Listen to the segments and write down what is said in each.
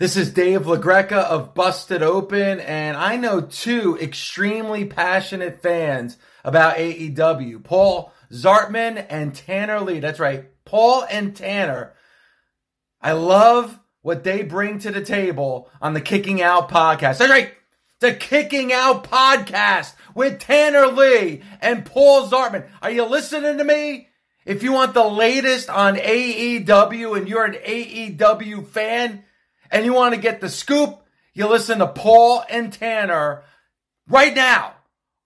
This is Dave LaGreca of Busted Open, and I know two extremely passionate fans about AEW Paul Zartman and Tanner Lee. That's right, Paul and Tanner. I love what they bring to the table on the Kicking Out podcast. That's right, the Kicking Out podcast with Tanner Lee and Paul Zartman. Are you listening to me? If you want the latest on AEW and you're an AEW fan, and you want to get the scoop, you listen to Paul and Tanner right now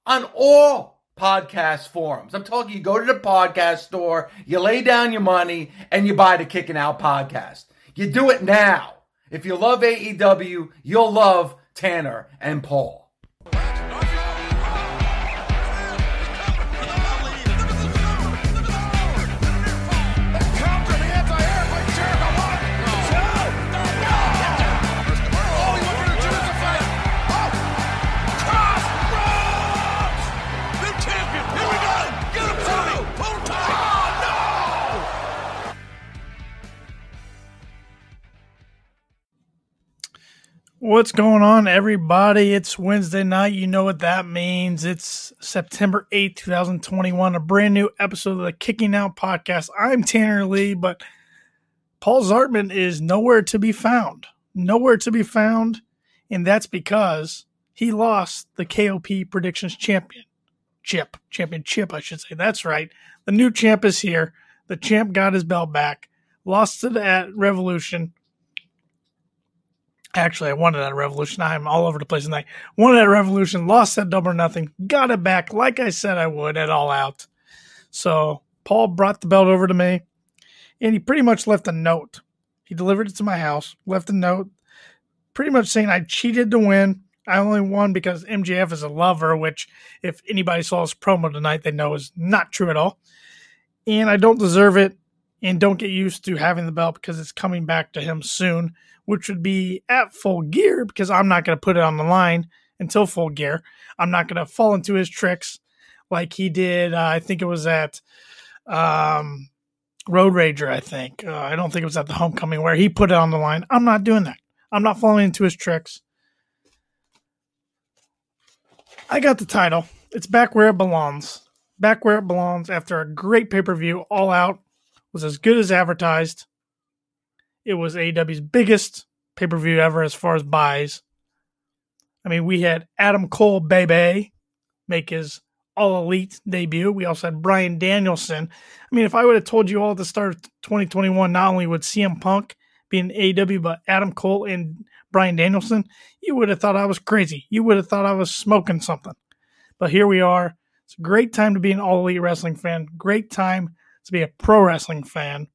on all podcast forums. I'm talking you go to the podcast store, you lay down your money, and you buy the Kicking Out podcast. You do it now. If you love AEW, you'll love Tanner and Paul. What's going on, everybody? It's Wednesday night. You know what that means. It's September 8th, 2021, a brand new episode of the Kicking Out podcast. I'm Tanner Lee, but Paul Zartman is nowhere to be found. Nowhere to be found. And that's because he lost the KOP Predictions Champion. Chip. Championship, I should say. That's right. The new champ is here. The champ got his belt back, lost to the Revolution Actually, I wanted that revolution. I'm all over the place tonight. Won that revolution, lost that double or nothing, got it back like I said I would at all out. So Paul brought the belt over to me, and he pretty much left a note. He delivered it to my house, left a note, pretty much saying I cheated to win. I only won because MJF is a lover, which if anybody saw his promo tonight, they know is not true at all. And I don't deserve it, and don't get used to having the belt because it's coming back to him soon which would be at full gear because I'm not going to put it on the line until full gear. I'm not going to fall into his tricks like he did. Uh, I think it was at um, Road Rager. I think uh, I don't think it was at the Homecoming where he put it on the line. I'm not doing that. I'm not falling into his tricks. I got the title. It's back where it belongs. Back where it belongs after a great pay per view. All out was as good as advertised. It was AEW's biggest pay per view ever as far as buys. I mean, we had Adam Cole, baby, make his all elite debut. We also had Bryan Danielson. I mean, if I would have told you all at the start of 2021, not only would CM Punk be in AEW, but Adam Cole and Bryan Danielson, you would have thought I was crazy. You would have thought I was smoking something. But here we are. It's a great time to be an all elite wrestling fan. Great time to be a pro wrestling fan.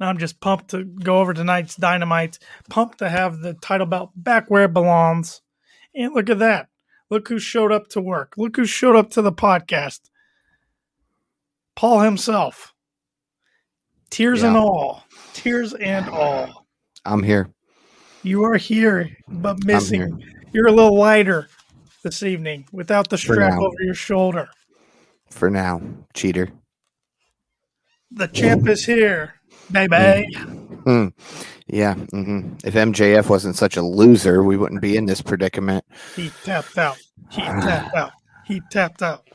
And I'm just pumped to go over tonight's Dynamite, pumped to have the title belt back where it belongs. And look at that. Look who showed up to work. Look who showed up to the podcast. Paul himself. Tears yeah. and all. Tears and all. I'm here. You are here, but missing. Here. You're a little lighter this evening without the strap over your shoulder. For now, cheater. The champ is here baby. Mm-hmm. Yeah. Mm-hmm. If MJF wasn't such a loser, we wouldn't be in this predicament. He tapped out. He tapped out. He tapped out.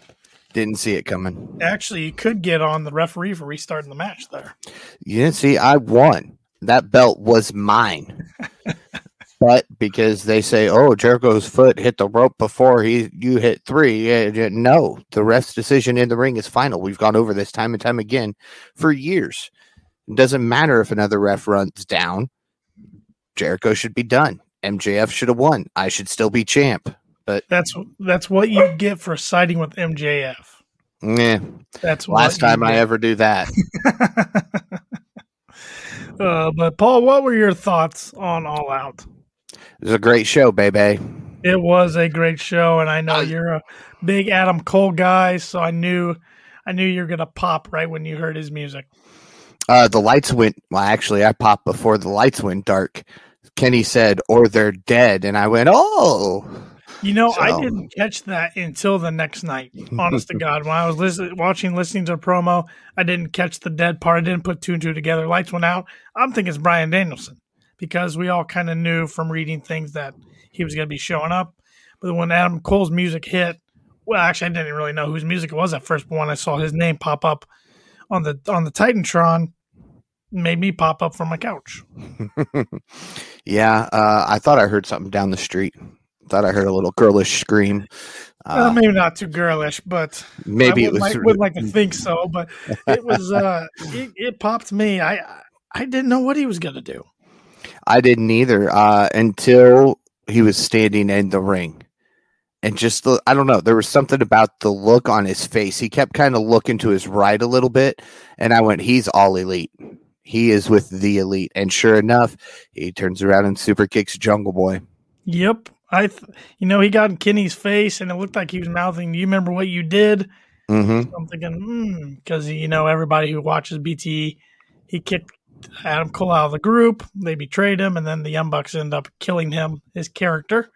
Didn't see it coming. Actually, you could get on the referee for restarting the match there. You didn't see. I won. That belt was mine. but because they say, "Oh, Jericho's foot hit the rope before he you hit three, no, the ref's decision in the ring is final. We've gone over this time and time again for years. It doesn't matter if another ref runs down. Jericho should be done. MJF should have won. I should still be champ. But that's that's what you get for siding with MJF. Yeah, that's last time I ever do that. uh, but Paul, what were your thoughts on All Out? It was a great show, baby. It was a great show, and I know you're a big Adam Cole guy, so I knew I knew you're gonna pop right when you heard his music. Uh, the lights went. Well, actually, I popped before the lights went dark. Kenny said, "Or they're dead," and I went, "Oh." You know, so. I didn't catch that until the next night. Honest to God, when I was listen, watching, listening to a promo, I didn't catch the dead part. I didn't put two and two together. Lights went out. I'm thinking it's Bryan Danielson because we all kind of knew from reading things that he was going to be showing up. But when Adam Cole's music hit, well, actually, I didn't really know whose music it was at first, but when I saw his name pop up on the on the Titantron, made me pop up from my couch. yeah, uh, I thought I heard something down the street. Thought I heard a little girlish scream. Uh, uh, maybe not too girlish, but maybe it was. I would like to think so, but it was. Uh, it, it popped me. I I didn't know what he was going to do. I didn't either uh, until he was standing in the ring. And just the, I don't know, there was something about the look on his face. He kept kind of looking to his right a little bit. And I went, he's all elite. He is with the elite. And sure enough, he turns around and super kicks Jungle Boy. Yep. I, th- you know, he got in Kenny's face and it looked like he was mouthing, Do you remember what you did? Mm-hmm. I'm thinking, because, hmm, you know, everybody who watches BTE, he kicked Adam Cole out of the group. They betrayed him, and then the Young Bucks end up killing him, his character,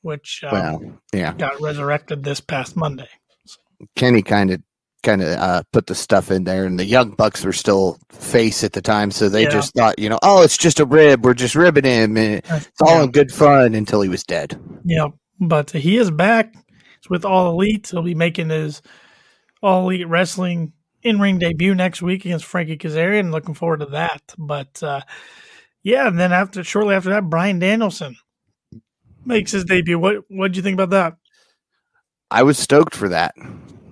which um, well, yeah, got resurrected this past Monday. Kenny kind of kind of uh, put the stuff in there, and the Young Bucks were still face at the time, so they yeah. just thought, you know, oh, it's just a rib. We're just ribbing him. And it's all in good fun until he was dead. Yeah, but he is back. It's with All Elite. He'll be making his All Elite Wrestling in ring debut next week against Frankie Kazarian. Looking forward to that. But uh, yeah, and then after shortly after that, Bryan Danielson makes his debut. What what did you think about that? I was stoked for that.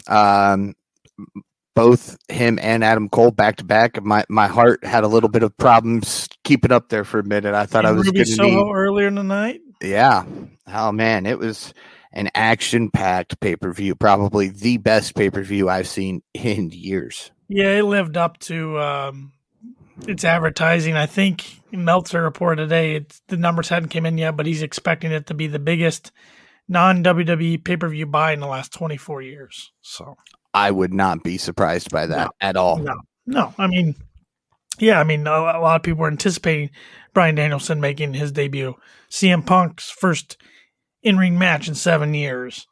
Um, both him and Adam Cole back to back. My my heart had a little bit of problems keeping up there for a minute. I thought and I was going to need earlier in the night. Yeah. Oh man, it was an action packed pay per view, probably the best pay per view I've seen in years. Yeah, it lived up to um, its advertising. I think Meltzer reported today it's, the numbers hadn't come in yet, but he's expecting it to be the biggest non WWE pay per view buy in the last 24 years. So I would not be surprised by that no, at all. No, no. I mean, yeah, I mean, a, a lot of people were anticipating Bryan Danielson making his debut. CM Punk's first in ring match in seven years.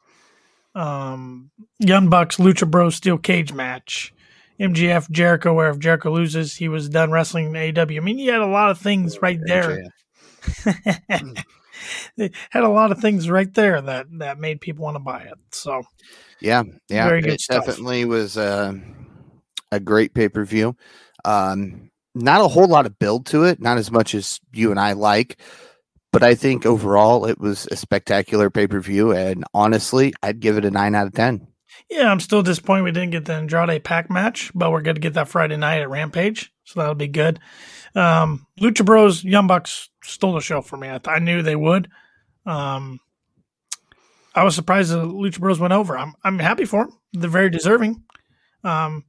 Um, Young Bucks Lucha Bros steel cage match. MJF Jericho, where if Jericho loses, he was done wrestling in AW. I mean, you had a lot of things right there. they had a lot of things right there that that made people want to buy it. So, yeah, yeah, it stuff. definitely was a, a great pay per view. Um, not a whole lot of build to it, not as much as you and I like, but I think overall it was a spectacular pay per view, and honestly, I'd give it a nine out of ten. Yeah, I'm still disappointed we didn't get the Andrade Pac match, but we're good to get that Friday night at Rampage, so that'll be good. Um, Lucha Bros, Young Bucks stole the show for me. I, I knew they would. Um, I was surprised the Lucha Bros went over. I'm I'm happy for them. They're very deserving. Um,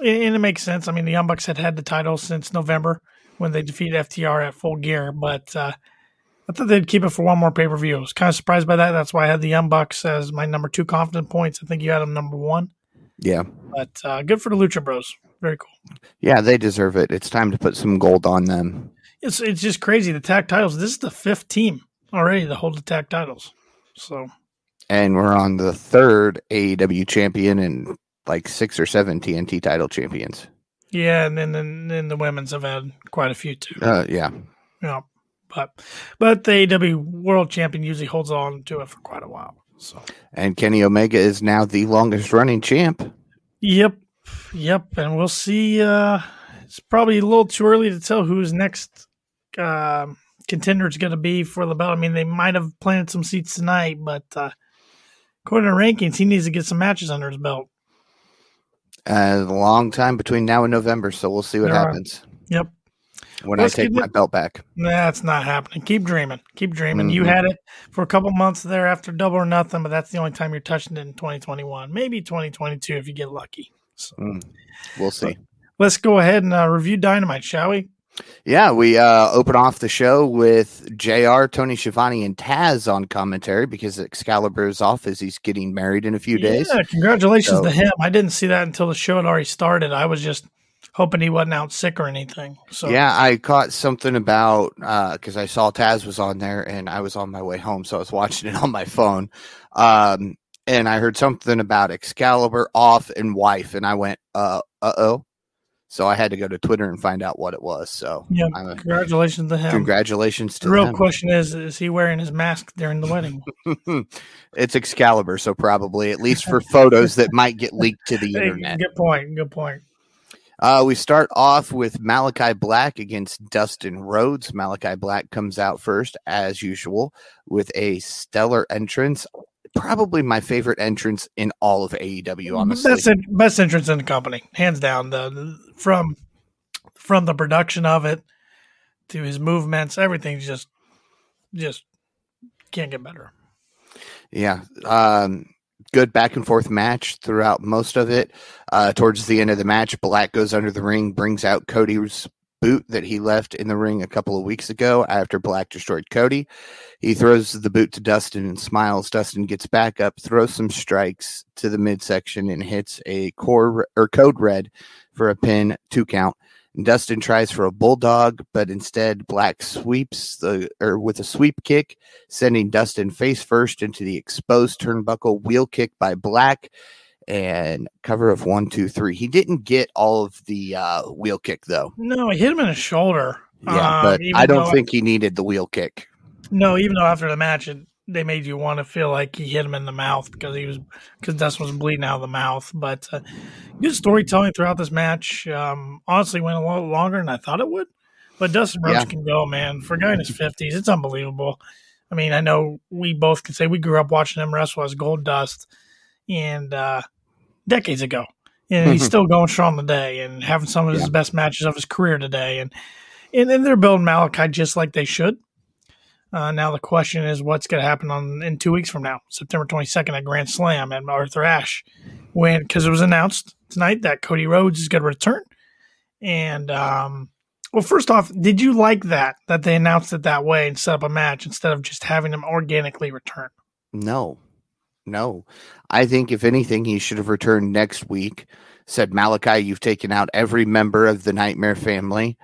and it makes sense. I mean, the Young Bucks had had the title since November when they defeated FTR at Full Gear, but uh, I thought they'd keep it for one more pay per view. I was kind of surprised by that. That's why I had the Young Bucks as my number two confident points. I think you had them number one. Yeah. But uh, good for the Lucha Bros. Very cool. Yeah, they deserve it. It's time to put some gold on them. It's it's just crazy. The tag titles. This is the fifth team already to hold the tag titles. So. And we're on the third AEW champion and like six or seven TNT title champions. Yeah, and then then, then the women's have had quite a few too. Uh, yeah. Yeah. But but the AW World Champion usually holds on to it for quite a while. So and Kenny Omega is now the longest running champ. Yep, yep, and we'll see. Uh, it's probably a little too early to tell who's next uh, contender is going to be for the belt. I mean, they might have planted some seats tonight, but uh, according to rankings, he needs to get some matches under his belt. Uh, a long time between now and November, so we'll see what there happens. Are. Yep when Let's I take my belt back. That's not happening. Keep dreaming. Keep dreaming. Mm-hmm. You had it for a couple months there after double or nothing, but that's the only time you're touching it in 2021. Maybe 2022 if you get lucky. So, mm. We'll see. let's go ahead and uh, review Dynamite, shall we? Yeah, we uh, open off the show with JR, Tony Schiavone, and Taz on commentary because Excalibur is off as he's getting married in a few days. Yeah, congratulations so, to him. I didn't see that until the show had already started. I was just hoping he wasn't out sick or anything. So yeah, I caught something about because uh, I saw Taz was on there and I was on my way home, so I was watching it on my phone. Um, and I heard something about Excalibur off and wife, and I went, uh, uh oh. So I had to go to Twitter and find out what it was. So Yeah, a- congratulations to him. congratulations to the real them. question is: Is he wearing his mask during the wedding? it's Excalibur, so probably at least for photos that might get leaked to the internet. good point. Good point. Uh, we start off with Malakai Black against Dustin Rhodes. Malakai Black comes out first, as usual, with a stellar entrance. Probably my favorite entrance in all of AEW, honestly. Best en- best entrance in the company, hands down. The, the- from from the production of it to his movements, everything's just just can't get better. Yeah. Um, good back and forth match throughout most of it. Uh, towards the end of the match, Black goes under the ring, brings out Cody's boot that he left in the ring a couple of weeks ago after Black destroyed Cody. He throws the boot to Dustin and smiles. Dustin gets back up, throws some strikes to the midsection, and hits a core or code red for a pin two count. And Dustin tries for a bulldog, but instead Black sweeps the or with a sweep kick, sending Dustin face first into the exposed turnbuckle. Wheel kick by Black and cover of one, two, three. He didn't get all of the uh, wheel kick though. No, he hit him in the shoulder. Yeah, Um, but I don't think he needed the wheel kick. No, even though after the match, it, they made you want to feel like he hit him in the mouth because he was because Dustin was bleeding out of the mouth. But uh, good storytelling throughout this match. Um, honestly, went a lot longer than I thought it would. But Dustin Rhodes Yeah. can go, man. For a guy in his fifties, it's unbelievable. I mean, I know we both can say we grew up watching him wrestle as Gold Dust, and uh, decades ago, and he's still going strong today and having some of his Yeah. best matches of his career today. And and, and they're building Malakai just like they should. Uh, now the question is, what's going to happen on in two weeks from now, September 22nd at Grand Slam at Arthur Ashe, when because it was announced tonight that Cody Rhodes is going to return. And um, well, first off, did you like that that they announced it that way and set up a match instead of just having them organically return? No, no. I think if anything, he should have returned next week. Said Malakai, you've taken out every member of the Nightmare family,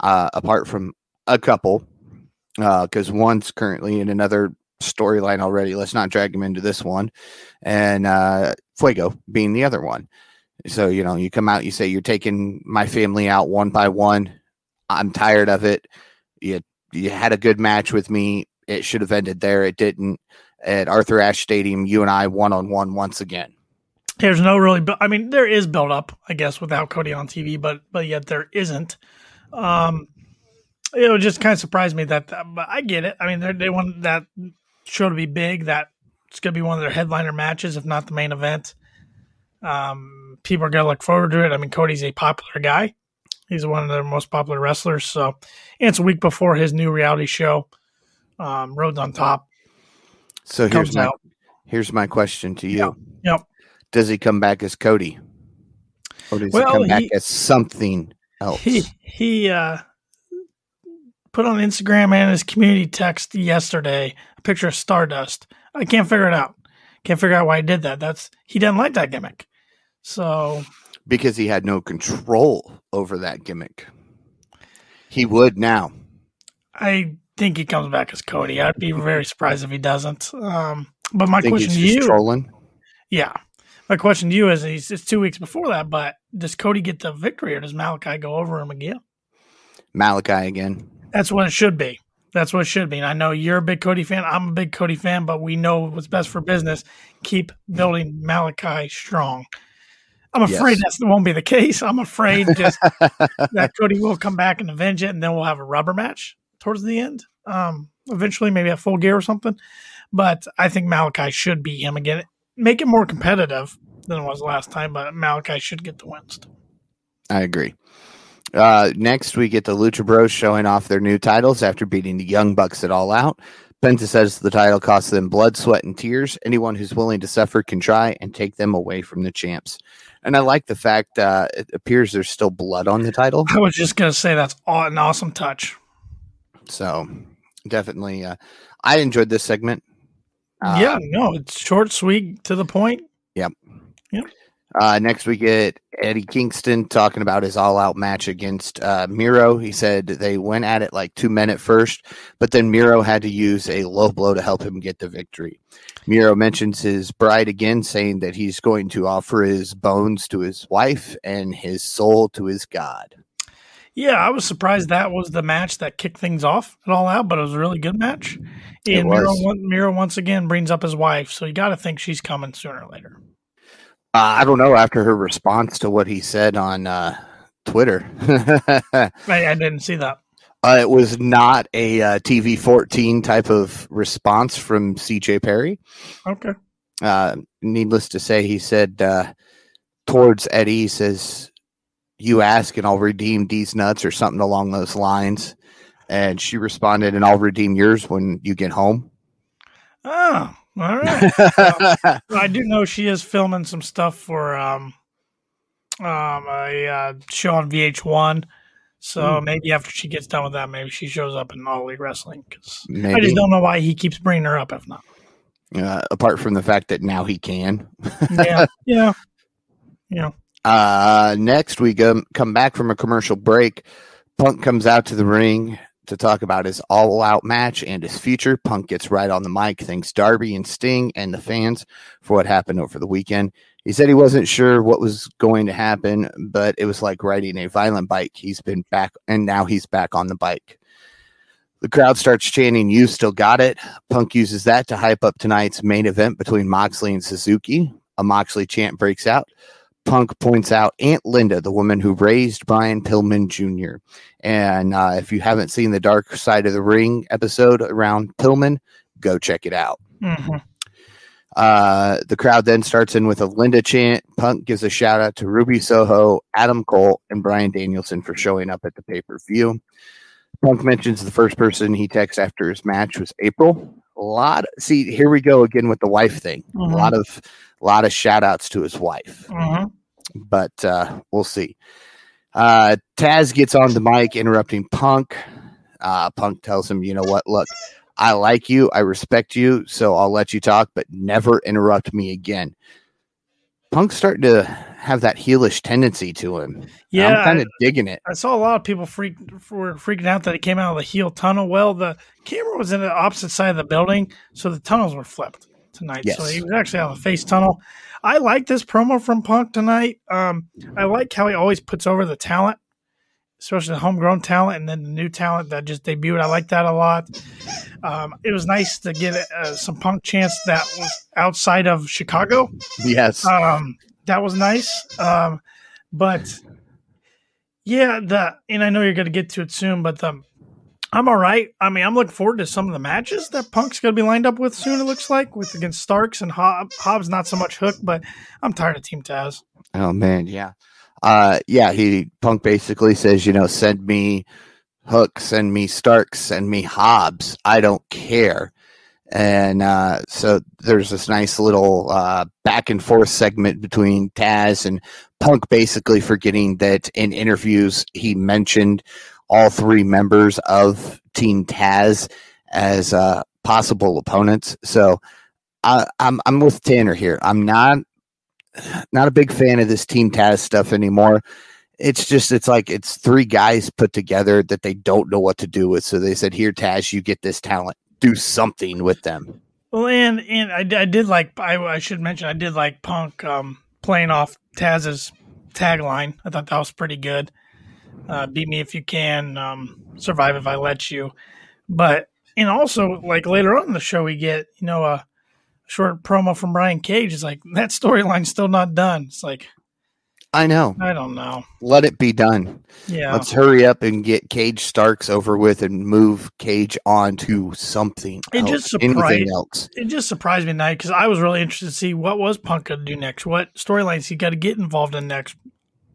uh, apart from a couple, because one's currently in another storyline already. Let's not drag him into this one, and uh, Fuego being the other one. So you know, you come out, you say you're taking my family out one by one. I'm tired of it. You you had a good match with me. It should have ended there. It didn't at Arthur Ashe Stadium, you and I one on one once again. There's no really, bu- I mean, there is build up, I guess, without Cody on TV, but but yet there isn't. Um, it would just kind of surprise me that, that- but I get it. I mean, they want that show to be big. That it's going to be one of their headliner matches, if not the main event. Um, people are going to look forward to it. I mean, Cody's a popular guy. He's one of their most popular wrestlers. So, and it's a week before his new reality show, um, Rhodes on Top, So here's my out. here's my question to you. Yep. Does he come back as Cody? Or does Well, he come back he- as something else? He he uh, put on Instagram and his community text yesterday a picture of Stardust. I can't figure it out. Can't figure out why he did that. That's he didn't like that gimmick. So because he had no control over that gimmick. He would now. I think he comes back as Cody. I'd be very surprised if he doesn't. Um, but my question to you, trolling. yeah, my question to you is: he's, It's two weeks before that, but does Cody get the victory, or does Malakai go over him again? Malakai again. That's what it should be. That's what it should be. And I know you're a big Cody fan. I'm a big Cody fan, but we know what's best for business. Keep building Malakai strong. I'm afraid Yes. that won't be the case. I'm afraid just that Cody will come back and avenge it, and then we'll have a rubber match towards the end. Um, eventually, maybe at full gear or something. But I think Malakai should beat him again. Make it more competitive than it was last time, but Malakai should get the win. still. I agree. Uh, next, we get the Lucha Bros showing off their new titles after beating the Young Bucks at All Out. Penta says the title costs them blood, sweat, and tears. Anyone who's willing to suffer can try and take them away from the champs. And I like the fact uh, it appears there's still blood on the title. I was just gonna say that's an awesome touch. So definitely, uh, I enjoyed this segment. Uh, yeah, no, it's short, sweet, to the point. Uh, next, we get Eddie Kingston talking about his all out match against uh, Miro. He said they went at it like two men at first, but then Miro had to use a low blow to help him get the victory. Miro mentions his bride again, saying that he's going to offer his bones to his wife and his soul to his God. Yeah, I was surprised that was the match that kicked things off at all out, but it was a really good match. And Miro, Miro once again brings up his wife, so you got to think she's coming sooner or later. Uh, I don't know. After her response to what he said on uh, Twitter, I, I, didn't see that. Uh, it was not a uh, TV 14 type of response from CJ Perry. Okay. Uh, needless to say, he said uh, towards Eddie, he says, You ask and I'll redeem these nuts or something along those lines. And she responded, And I'll redeem yours when you get home. Oh, all right. I do know she is filming some stuff for um, um, a uh, show on VH1. So mm. maybe after she gets done with that, maybe she shows up in All Elite Wrestling. Because I just don't know why he keeps bringing her up. If not, uh, apart from the fact that now he can. yeah, yeah, yeah. Uh, next we go, come back from a commercial break. Punk comes out to the ring to talk about his all out match and his future. Punk gets right on the mic, thanks Darby and Sting and the fans for what happened over the weekend. He said he wasn't sure what was going to happen, but it was like riding a violent bike. He's been back, and now he's back on the bike. The crowd starts chanting, You still got it. Punk uses that to hype up tonight's main event between Moxley and Suzuki. A Moxley chant breaks out. Punk points out Aunt Linda, the woman who raised Brian Pillman Jr. And uh, if you haven't seen the Dark Side of the Ring episode around Pillman, go check it out. Mm-hmm. Uh, the crowd then starts in with a Linda chant. Punk gives a shout out to Ruby Soho, Adam Cole, and Bryan Danielson for showing up at the pay per view. Punk mentions the first person he texts after his match was April. A lot. See, here we go again with the wife thing. Mm-hmm. A lot of a lot of shout outs to his wife. Mm-hmm. But uh, we'll see. Uh, Taz gets on the mic, interrupting Punk. Uh, Punk tells him, you know what? Look, I like you. I respect you. So I'll let you talk, but never interrupt me again. Punk's starting to have that heelish tendency to him. Yeah, I'm kind of digging it. I saw a lot of people freak were freaking out that it came out of the heel tunnel. Well, the camera was in the opposite side of the building, so the tunnels were flipped tonight. Yes. So he was actually of the face tunnel. I like this promo from Punk tonight. Um, I like how he always puts over the talent, especially the homegrown talent, and then the new talent that just debuted. I like that a lot. Um, it was nice to get uh, some Punk chance that was outside of Chicago. Yes, um, that was nice. Um, but yeah, the and I know you're going to get to it soon, but the I'm all right. I mean, I'm looking forward to some of the matches that Punk's going to be lined up with soon. It looks like with against Starks and Hob- Hobbs. Not so much Hook, but I'm tired of Team Taz. Oh man, yeah, uh, yeah. He Punk basically says, you know, send me Hook, send me Starks, send me Hobbs. I don't care. And uh, so there's this nice little uh, back and forth segment between Taz and Punk, basically forgetting that in interviews he mentioned all three members of Team Taz as uh, possible opponents. So I, I'm I'm with Tanner here. I'm not not a big fan of this Team Taz stuff anymore. It's just it's like it's three guys put together that they don't know what to do with. So they said, "Here, Taz, you get this talent. Do something with them." Well, and and I, I did like I, I should mention I did like Punk um, playing off Taz's tagline. I thought that was pretty good uh, beat me if you can, um, survive if I let you. But and also like later on in the show, we get you know a short promo from Brian Cage. It's like that storyline's still not done. It's like I know. I don't know. Let it be done. Yeah. Let's hurry up and get Cage Starks over with and move Cage on to something. It else, just surprised. else. It just surprised me tonight because I was really interested to see what was Punk going to do next. What storylines he got to get involved in next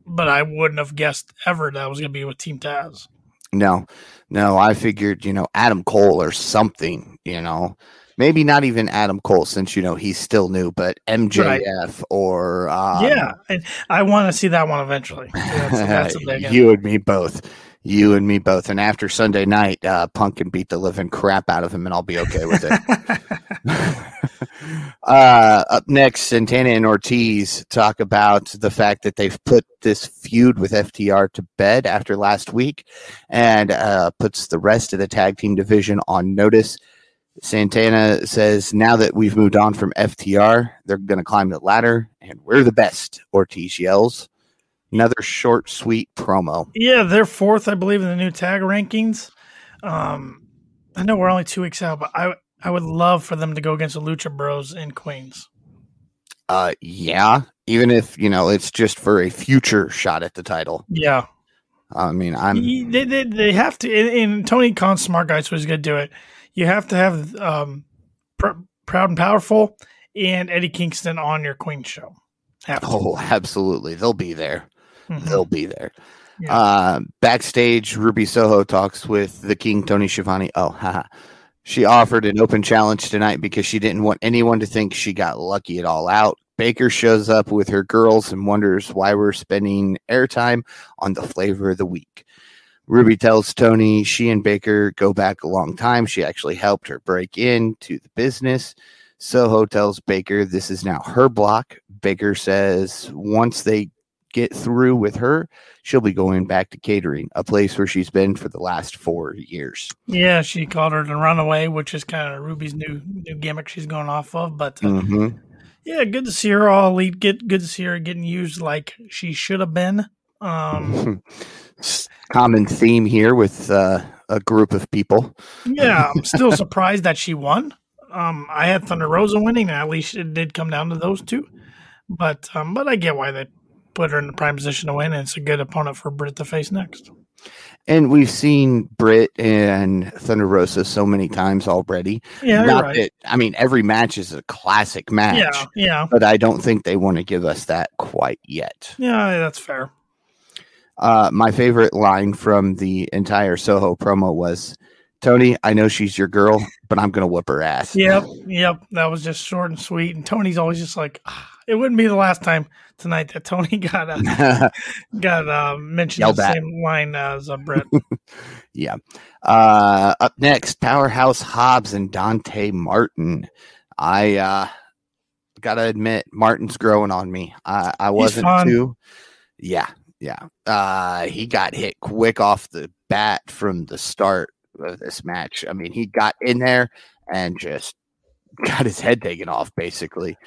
but I wouldn't have guessed ever that was going to be with Team Taz. No, no, I figured, you know, Adam Cole or something, you know, maybe not even Adam Cole since, you know, he's still new, but MJF right. or. Um, yeah, and I want to see that one eventually. That's, that's you and me both. You and me both. And after Sunday night, uh, Punk can beat the living crap out of him, and I'll be okay with it. uh, up next, Santana and Ortiz talk about the fact that they've put this feud with FTR to bed after last week and uh, puts the rest of the tag team division on notice. Santana says, now that we've moved on from FTR, they're going to climb the ladder, and we're the best, Ortiz yells. Another short, sweet promo. Yeah, they're fourth, I believe, in the new tag rankings. Um, I know we're only two weeks out, but I I would love for them to go against the Lucha Bros in Queens. Uh, yeah, even if you know it's just for a future shot at the title. Yeah, I mean, I'm they they, they have to. And, and Tony Khan, smart guy, so he's going to do it. You have to have um, pr- proud and powerful and Eddie Kingston on your Queen show. Oh, absolutely, they'll be there. Mm-hmm. They'll be there. Yeah. Uh, backstage, Ruby Soho talks with the King Tony Schiavone. Oh, haha. She offered an open challenge tonight because she didn't want anyone to think she got lucky at all out. Baker shows up with her girls and wonders why we're spending airtime on the flavor of the week. Ruby tells Tony she and Baker go back a long time. She actually helped her break into the business. Soho tells Baker this is now her block. Baker says once they get through with her, she'll be going back to catering, a place where she's been for the last four years. Yeah, she called her the runaway, which is kind of Ruby's new new gimmick she's going off of. But uh, mm-hmm. yeah, good to see her all elite. Get good to see her getting used like she should have been. Um, Common theme here with uh, a group of people. yeah, I'm still surprised that she won. Um, I had Thunder Rosa winning, at least it did come down to those two. But um, but I get why they put her in the prime position to win, and it's a good opponent for Britt to face next. And we've seen Britt and Thunder Rosa so many times already. Yeah, Not right. that I mean every match is a classic match. Yeah, yeah. But I don't think they want to give us that quite yet. Yeah, that's fair. Uh, my favorite line from the entire Soho promo was, "Tony, I know she's your girl, but I'm gonna whoop her ass." Yep, yep. That was just short and sweet. And Tony's always just like, ah, it wouldn't be the last time tonight that Tony got uh, got uh, mentioned Yelled the at. same line as uh, Britt. yeah. Uh, up next, Powerhouse Hobbs and Dante Martin. I uh, gotta admit, Martin's growing on me. I, I wasn't too. Yeah, yeah. Uh, he got hit quick off the bat from the start of this match. I mean, he got in there and just got his head taken off, basically.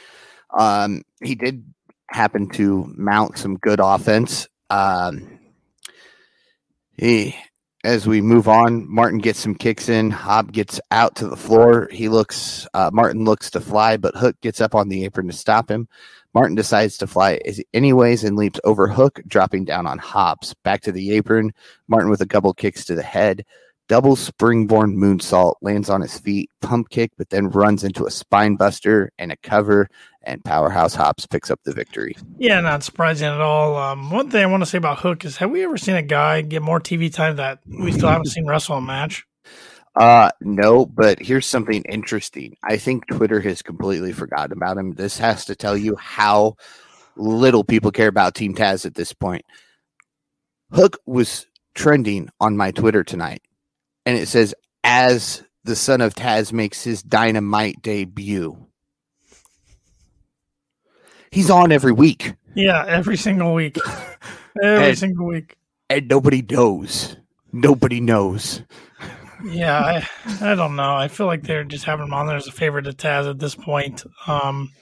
Um, he did happen to mount some good offense. Um, he, as we move on, Martin gets some kicks in. Hobb gets out to the floor. He looks, uh, Martin looks to fly, but Hook gets up on the apron to stop him. Martin decides to fly anyways and leaps over Hook, dropping down on Hobbs. Back to the apron. Martin with a couple kicks to the head. Double springboard moonsault lands on his feet, pump kick, but then runs into a spine buster and a cover, and Powerhouse Hobbs picks up the victory. Yeah, not surprising at all. Um, one thing I want to say about Hook is have we ever seen a guy get more TV time that we still haven't seen wrestle a match? Uh no, but here's something interesting. I think Twitter has completely forgotten about him. This has to tell you how little people care about Team Taz at this point. Hook was trending on my Twitter tonight and it says as the son of Taz makes his dynamite debut. He's on every week. Yeah, every single week. Every and, single week. And nobody knows. Nobody knows. yeah, I, I don't know. I feel like they're just having him on there as a favorite to Taz at this point. Um,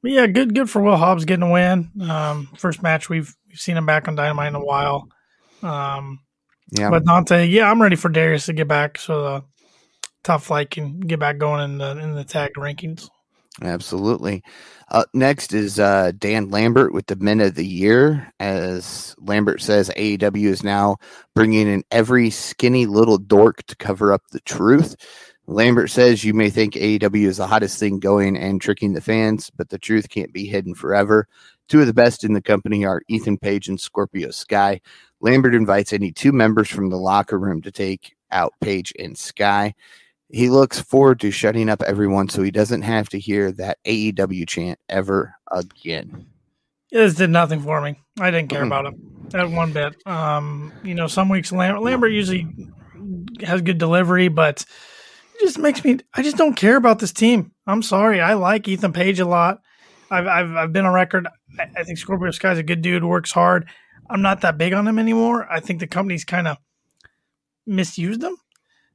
but yeah, good good for Will Hobbs getting a win. Um, first match we've we've seen him back on Dynamite in a while. Um, yeah. But Dante, yeah, I'm ready for Darius to get back so the top flight can get back going in the in the tag rankings. Absolutely. Up next is uh, Dan Lambert with the Men of the Year. As Lambert says, AEW is now bringing in every skinny little dork to cover up the truth. Lambert says you may think AEW is the hottest thing going and tricking the fans, but the truth can't be hidden forever. Two of the best in the company are Ethan Page and Scorpio Sky. Lambert invites any two members from the locker room to take out Page and Sky. He looks forward to shutting up everyone so he doesn't have to hear that AEW chant ever again. This did nothing for me. I didn't care about it at one bit. Um, you know, some weeks Lambert, Lambert usually has good delivery, but it just makes me. I just don't care about this team. I'm sorry. I like Ethan Page a lot. I've I've, I've been on record. I, I think Scorpio Sky's a good dude, works hard. I'm not that big on them anymore. I think the company's kind of misused them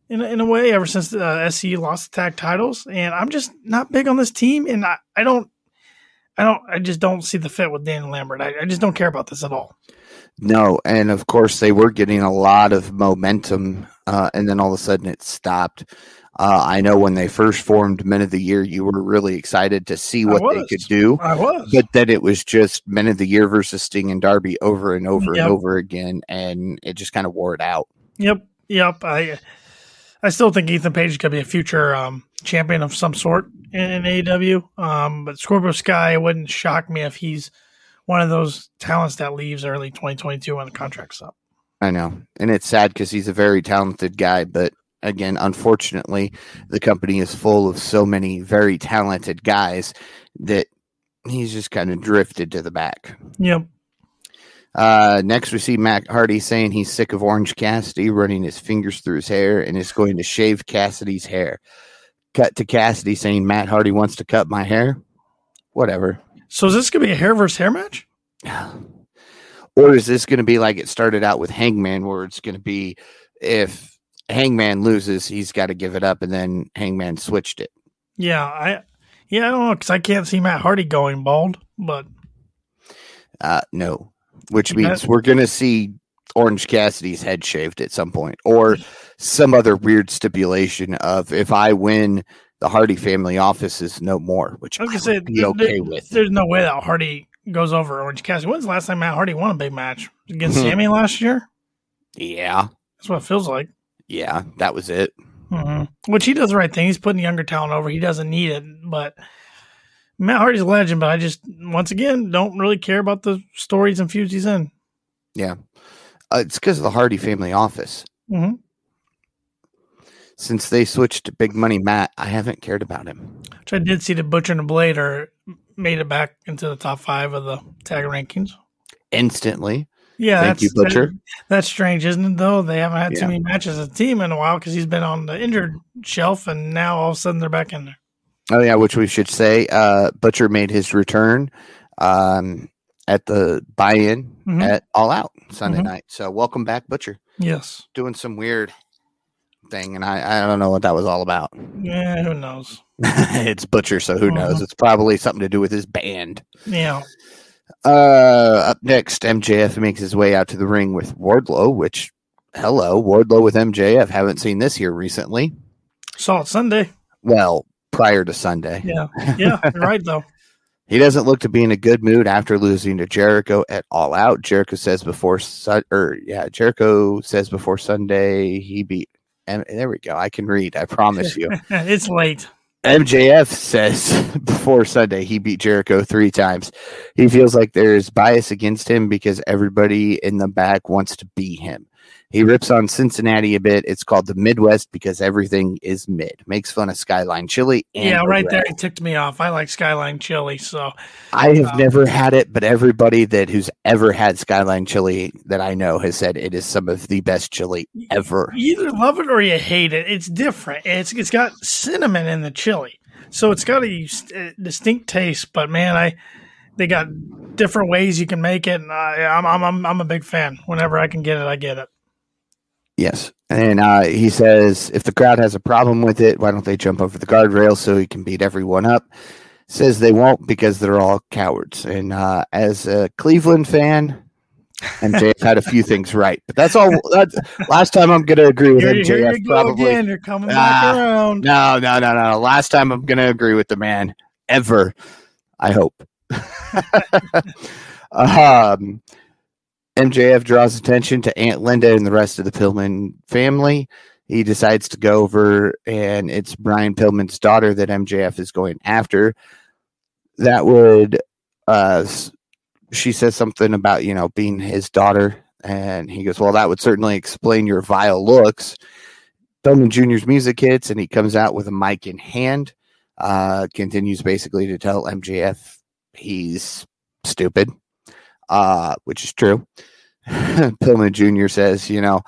in a, in a way ever since uh, SC lost the tag titles, and I'm just not big on this team. And I, I don't, I don't, I just don't see the fit with Daniel Lambert. I, I just don't care about this at all. No, and of course they were getting a lot of momentum, uh, and then all of a sudden it stopped. Uh, I know when they first formed Men of the Year, you were really excited to see what they could do, I was, but then it was just Men of the Year versus Sting and Darby over and over Yep. and over again, and it just kind of wore it out. Yep, yep. I I still think Ethan Page could be a future um, champion of some sort in, in AEW. Um, but Scorpio Sky, it wouldn't shock me if he's one of those talents that leaves early 2022 when the contract's up. I know, and it's sad because he's a very talented guy, but again, unfortunately, the company is full of so many very talented guys that he's just kind of drifted to the back. Yep. Uh, next, we see Matt Hardy saying he's sick of Orange Cassidy running his fingers through his hair and is going to shave Cassidy's hair. Cut to Cassidy saying Matt Hardy wants to cut my hair. Whatever. So is this gonna be a hair versus hair match? Or is this going to be like it started out with Hangman, where it's going to be if Hangman loses, he's got to give it up, and then Hangman switched it. Yeah, I yeah I don't know because I can't see Matt Hardy going bald, but Uh, no, which means we're going to see Orange Cassidy's head shaved at some point, or some other weird stipulation of if I win, the Hardy family office is no more, which I I was gonna say be there- okay there- with. There's no way that Hardy goes over Orange Cassidy. When's the last time Matt Hardy won a big match against Mhm. Sammy last year? Yeah, That's what it feels like. Yeah, that was it. hmm Which he does the right thing. He's putting younger talent over. He doesn't need it, but Matt Hardy's a legend. But I just, once again, don't really care about the stories and feuds he's in. Uh, it's because of the Hardy family office. hmm Since they switched to Big Money Matt, I haven't cared about him. Which I did see the Butcher and the Blade are made it back into the top five of the tag rankings. Instantly, Yeah, Thank that's, you, Butcher. that- that's strange, isn't it? Though they haven't had Yeah. too many matches as a team in a while because he's been on the injured shelf, and now all of a sudden they're back in there. Oh yeah, which we should say. Uh, Butcher made his return um, at the buy-in Mhm. at All Out Sunday Mhm. night. So welcome back, Butcher. Yes. Doing some weird thing, and I, I don't know what that was all about. Yeah. Who knows? it's Butcher, so who knows? Mhm. It's probably something to do with his band. Yeah. Uh, up next, MJF makes his way out to the ring with Wardlow. Which, hello, Wardlow with MJF. Haven't seen this here recently. Saw it Sunday. Well, prior to Sunday. Yeah. Yeah. Right though. He doesn't look to be in a good mood after losing to Jericho at All Out. Jericho says before Sun or yeah, Jericho says before Sunday he beat. And there we go. I can read. I promise you. it's late. MJF says before Sunday he beat Jericho three times. He feels like there's bias against him because everybody in the back wants to be him. He rips on Cincinnati a bit. It's called the Midwest because everything is mid. Makes fun of Skyline Chili. Yeah, right there. It ticked me off. I like Skyline Chili, so I have Um, never had it, but everybody that who's ever had Skyline chili that I know has said it is some of the best chili ever. you either love it or you hate it. It's different. It's it's got cinnamon in the chili, so it's got a, a distinct taste. But man, I they got different ways you can make it, and I, I'm I'm I'm a big fan. Whenever I can get it, I get it. Yes. And uh, he says if the crowd has a problem with it, why don't they jump over the guardrail so he can beat everyone up? Says they won't because they're all cowards. And uh, as a Cleveland fan, MJF had a few things right, but that's all. That's, last time I'm going to agree with Here, MJF. here you probably. again. You're coming back Ah, around. No, no, no, no. Last time I'm going to agree with the man ever. I hope. um, MJF draws attention to Aunt Linda and the rest of the Pillman family. He decides to go over, and it's Brian Pillman's daughter that MJF is going after. That would, uh, she says something about, you know, being his daughter. And he goes, Well, that would certainly explain your vile looks. Pillman Jr.'s music hits, and he comes out with a mic in hand. Uh, continues basically to tell MJF he's stupid, uh, which is true. Pillman Jr. says, you know,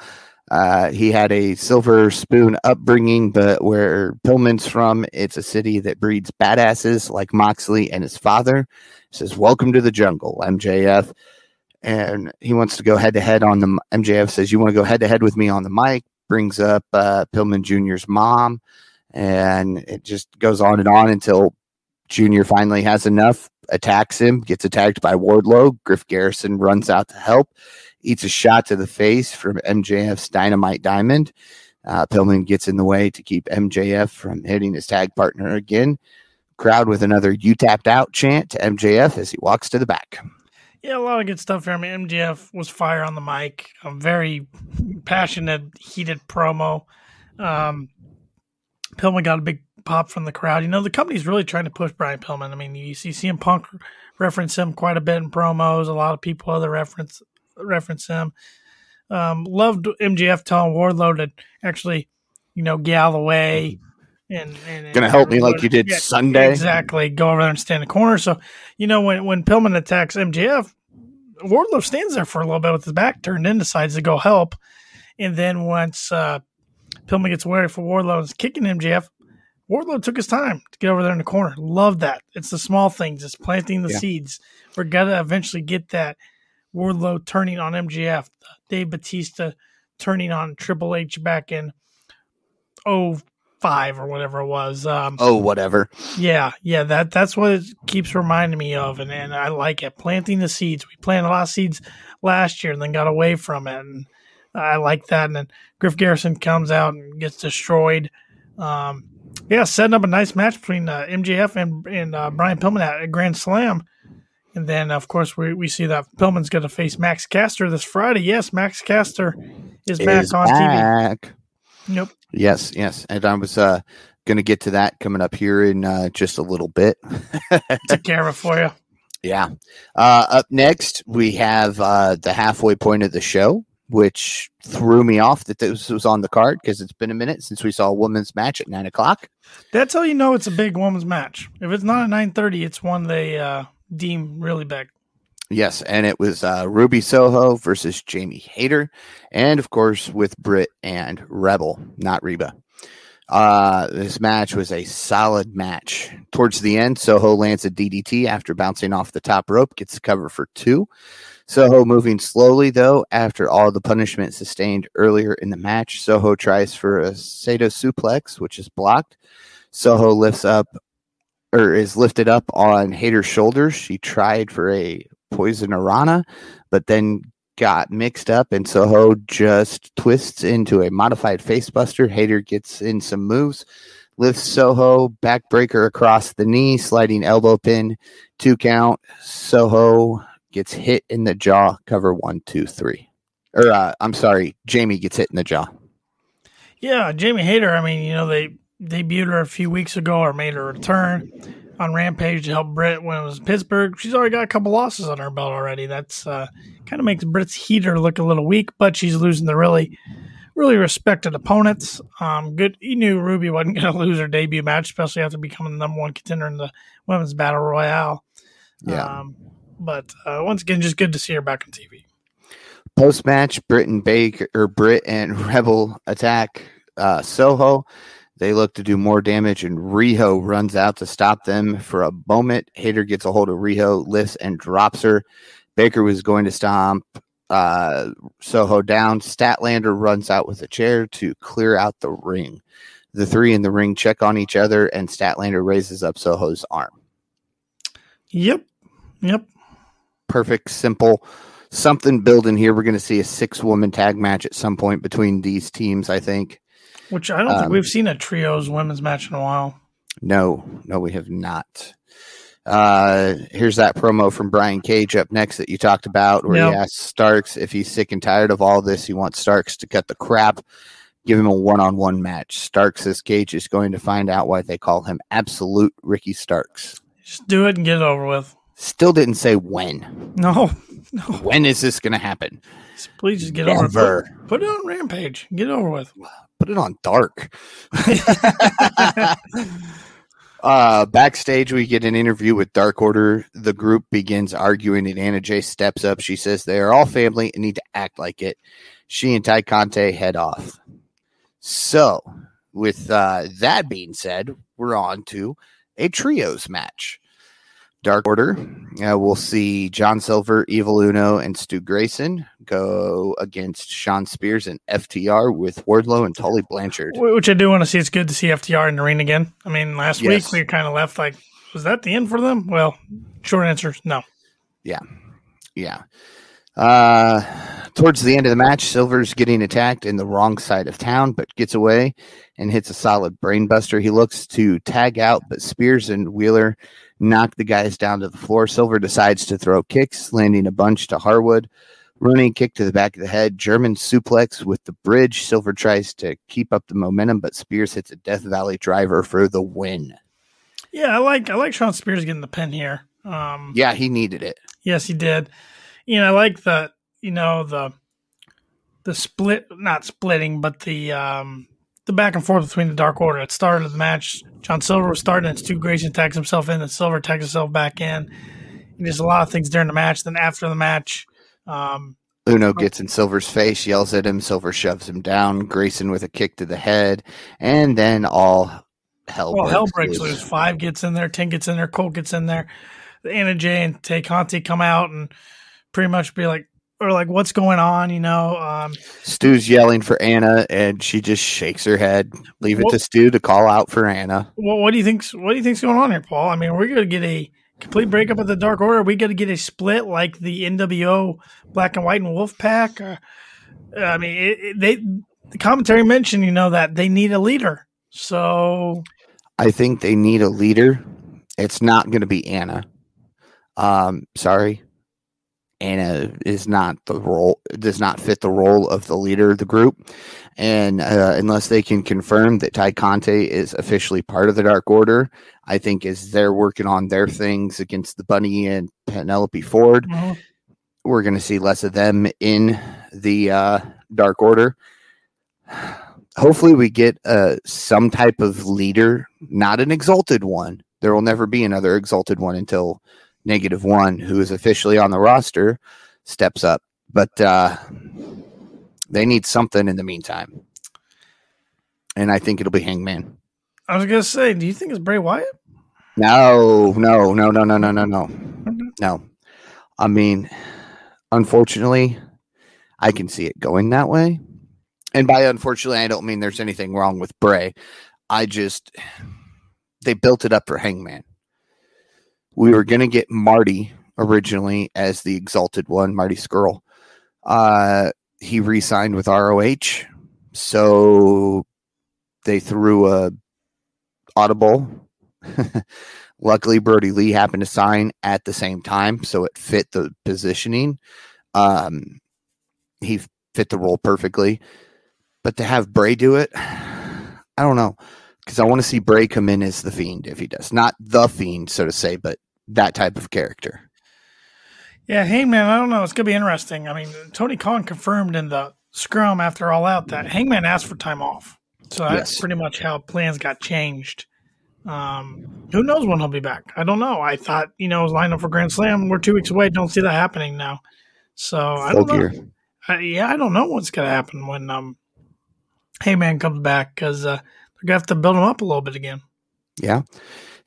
Uh, he had a silver spoon upbringing, but where Pillman's from, it's a city that breeds badasses like Moxley and his father. He says, Welcome to the jungle, MJF. And he wants to go head to head on the MJF says, You want to go head to head with me on the mic? Brings up uh, Pillman Jr.'s mom. And it just goes on and on until Jr. finally has enough, attacks him, gets attacked by Wardlow. Griff Garrison runs out to help eats a shot to the face from MJF's Dynamite Diamond. Uh, Pillman gets in the way to keep MJF from hitting his tag partner again. Crowd with another "You tapped out" chant to MJF as he walks to the back. Yeah, a lot of good stuff here. I mean, MJF was fire on the mic. A very passionate, heated promo. Um, Pillman got a big pop from the crowd. You know, the company's really trying to push Brian Pillman. I mean, you see CM Punk reference him quite a bit in promos. A lot of people other reference reference him. Um, loved MJF telling Wardlow to actually, you know, get out of the way and, and gonna help me like you did yeah, Sunday. Exactly. Go over there and stand in the corner. So, you know, when when Pillman attacks MJF, Wardlow stands there for a little bit with his back turned in, decides to go help. And then once uh, Pillman gets wary for Wardlow and is kicking MJF, Wardlow took his time to get over there in the corner. Love that. It's the small things. It's planting the yeah. seeds. We're gonna eventually get that Wardlow turning on MJF, Dave Batista turning on Triple H back in oh five or whatever it was. Um, oh, whatever. Yeah, yeah, that that's what it keeps reminding me of, and, and I like it. Planting the seeds. We planted a lot of seeds last year and then got away from it, and I like that. And then Griff Garrison comes out and gets destroyed. Um, yeah, setting up a nice match between uh, MJF and, and uh, Brian Pillman at a Grand Slam. And then, of course, we, we see that Pillman's going to face Max Caster this Friday. Yes, Max Caster is, is back on back. TV. Yep. Yes, yes. And I was uh, going to get to that coming up here in uh, just a little bit. Take care of it for you. Yeah. Uh, up next, we have uh, the halfway point of the show, which threw me off that this was on the card because it's been a minute since we saw a women's match at nine o'clock. That's how you know it's a big women's match. If it's not at nine thirty, it's one they uh, deem really big. Yes, and it was uh, Ruby Soho versus Jamie Hayter, and of course with Britt and Rebel, not Reba. Uh, this match was a solid match. Towards the end, Soho lands a DDT after bouncing off the top rope, gets the cover for two. Soho moving slowly though after all the punishment sustained earlier in the match. Soho tries for a Saito suplex, which is blocked. Soho lifts up or is lifted up on Hayter's shoulders. She tried for a Poisonrana, but then got mixed up, and Soho just twists into a modified facebuster. Hater gets in some moves, lifts Soho, backbreaker across the knee, sliding elbow pin, two count. Soho gets hit in the jaw. Cover one, two, three. Or uh, I'm sorry, Jamie gets hit in the jaw. Yeah, Jamie Hayter. I mean, you know they debuted her a few weeks ago or made her return on Rampage to help Britt when it was Pittsburgh. She's already got a couple losses on her belt already. That's uh, kind of makes Britt's heater look a little weak, but she's losing the really, really respected opponents. Um, good. You knew Ruby wasn't going to lose her debut match, especially after becoming the number one contender in the women's battle royale. Yeah. Um, but uh, once again, just good to see her back on TV. Post match, Britt and Baker or Britt and Rebel attack uh, Soho. They look to do more damage, and Riho runs out to stop them for a moment. Hayter gets a hold of Riho, lifts and drops her. Baker was going to stomp uh, Soho down. Statlander runs out with a chair to clear out the ring. The three in the ring check on each other, and Statlander raises up Soho's arm. Yep. Yep. Perfect, simple. Something building here. We're going to see a six woman tag match at some point between these teams, I think. Which I don't um, think we've seen a trios women's match in a while. No, no, we have not. Uh, here's that promo from Brian Cage up next that you talked about, where yep. he asks Starks if he's sick and tired of all this. He wants Starks to cut the crap, give him a one on one match. Starks says Cage is going to find out why they call him Absolute Ricky Starks. Just do it and get it over with. Still didn't say when. No, no. When is this going to happen? Please just get Never. over it. Put, put it on Rampage. Get over with. Put it on dark. Uh, backstage, we get an interview with Dark Order. The group begins arguing, and Anna Jay steps up. She says they are all family and need to act like it. She and Ty Conti head off. So, with uh, that being said, we're on to a trios match. Dark Order. Uh, we'll see John Silver, Evil Uno, and Stu Grayson go against Shawn Spears and FTR with Wardlow and Tully Blanchard. Which I do want to see. It's good to see FTR in the ring again. I mean, last Yes. week we kind of left like, was that the end for them? Well, short answer is no. Yeah. Uh, towards the end of the match, Silver's getting attacked in the wrong side of town, but gets away and hits a solid brainbuster. He looks to tag out, but Spears and Wheeler knock the guys down to the floor. Silver decides to throw kicks, landing a bunch to Harwood. Running kick to the back of the head, German suplex with the bridge. Silver tries to keep up the momentum, but Spears hits a Death Valley driver for the win. Yeah, I like I like Shawn Spears getting the pin here. Um, Yeah, he needed it. Yes, he did. You know, I like the you know the the split, not splitting, but the um the back and forth between the Dark Order. It started the match. John Silver was starting, and Stu Grayson tags himself in, and Silver tags himself back in. And there's a lot of things during the match. Then after the match, um, Uno gets in Silver's face, yells at him. Silver shoves him down. Grayson with a kick to the head, and then all hell. well, breaks hell breaks loose. loose. Five gets in there, ten gets in there, Colt gets in there. Anna Jay and Tay Conti come out and pretty much be like, or like, what's going on? You know, um, Stu's yelling for Anna, and she just shakes her head. Leave it to Stu to call out for Anna. Well, what do you think's what do you think's going on here, Paul? I mean, we're going to get a complete breakup of the Dark Order? Are we to get a split like the NWO Black and White and Wolf Pack? Uh, I mean, it, it, they the commentary mentioned, you know, that they need a leader. So I think they need a leader. It's not going to be Anna. Um, sorry, Anna is not the role. Does not fit the role of the leader of the group, and uh, unless they can confirm that Ty Conti is officially part of the Dark Order, I think as they're working on their things against the Bunny and Penelope Ford, mhm. we're going to see less of them in the uh, Dark Order. Hopefully, we get uh, some type of leader, not an exalted one. There will never be another exalted one until negative one, who is officially on the roster, steps up. But uh, they need something in the meantime. And I think it'll be Hangman. I was going to say, do you think it's Bray Wyatt? No, no, no, no, no, no, no, no. No. I mean, unfortunately, I can see it going that way. And by unfortunately, I don't mean there's anything wrong with Bray. I just, they built it up for Hangman. We were going to get Marty originally as the exalted one, Marty Scurll. Uh, he re signed with ROH. So they threw a audible. Luckily, Brodie Lee happened to sign at the same time, so it fit the positioning. Um, he fit the role perfectly. But to have Bray do it, I don't know, because I want to see Bray come in as the Fiend if he does, not the Fiend, so to say, but that type of character. Yeah, Hangman, I don't know. It's going to be interesting. I mean, Tony Khan confirmed in the scrum after All Out that Hangman asked for time off. So that's Yes. pretty much how plans got changed. Um, who knows when he'll be back? I don't know. I thought, you know, it was lined up for Grand Slam. We're two weeks away. Don't see that happening now. So I don't know. I, yeah, I don't know what's going to happen when um, Hangman comes back because uh, they're going to have to build him up a little bit again. Yeah.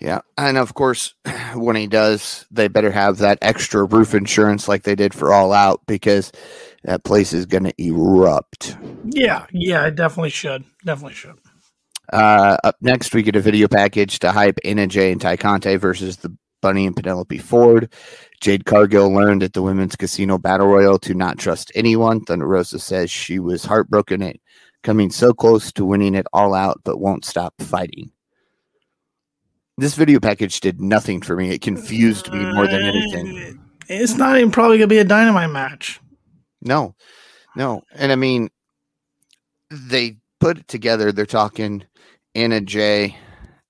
Yeah. And of course, when he does, they better have that extra roof insurance like they did for All Out because that place is going to erupt. Yeah, yeah, I definitely should. Definitely should. Uh, up next, we get a video package to hype Anna Jay and Ty Conti versus the Bunny and Penelope Ford. Jade Cargill learned at the Women's Casino Battle Royal to not trust anyone. Thunder Rosa says she was heartbroken at coming so close to winning it all out, but won't stop fighting. This video package did nothing for me. It confused me more than anything. It's not even probably going to be a dynamite match. No, no. And I mean, they put it together. They're talking Anna Jay,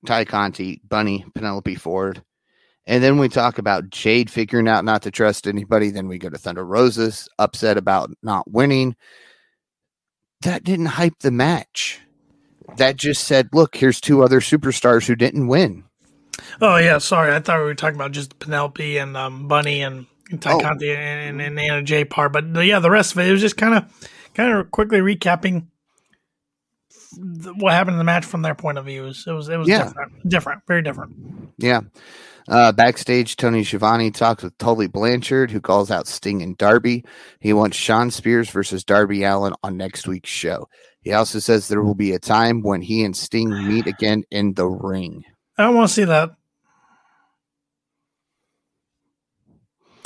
Ty Conti, Bunny, Penelope Ford. And then we talk about Jade figuring out not to trust anybody. Then we go to Thunder Rosa's, upset about not winning. That didn't hype the match. That just said, look, here's two other superstars who didn't win. Oh yeah, sorry. I thought we were talking about just Penelope and um, Bunny and, and Ty Oh. Conti and, and Anna Jay part, but yeah, the rest of it, it was just kind of kind of quickly recapping what happened in the match from their point of view. It was it was, it was Yeah. different, different, very different. Yeah. Uh, backstage, Tony Schiavone talks with Tully Blanchard, who calls out Sting and Darby. He wants Shawn Spears versus Darby Allin on next week's show. He also says there will be a time when he and Sting meet again in the ring. I don't want to see that.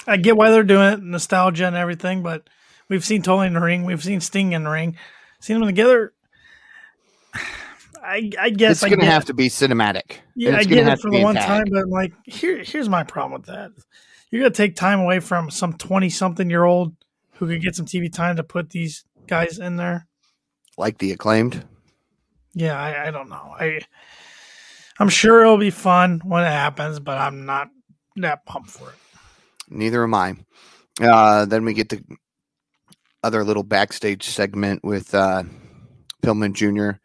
I get why they're doing it, nostalgia and everything, but we've seen Tony in the ring, we've seen Sting in the ring, seen them together. I, I guess it's I going to get- have to be cinematic. Yeah, I get it for the one tag. time, but I'm like here, here's my problem with that. You're gonna take time away from some twenty something year old who could get some TV time to put these guys in there. Like the acclaimed. Yeah, I, I don't know. I I'm sure it'll be fun when it happens, but I'm not that pumped for it. Neither am I. Uh, then we get the other little backstage segment with uh, Pillman Jr.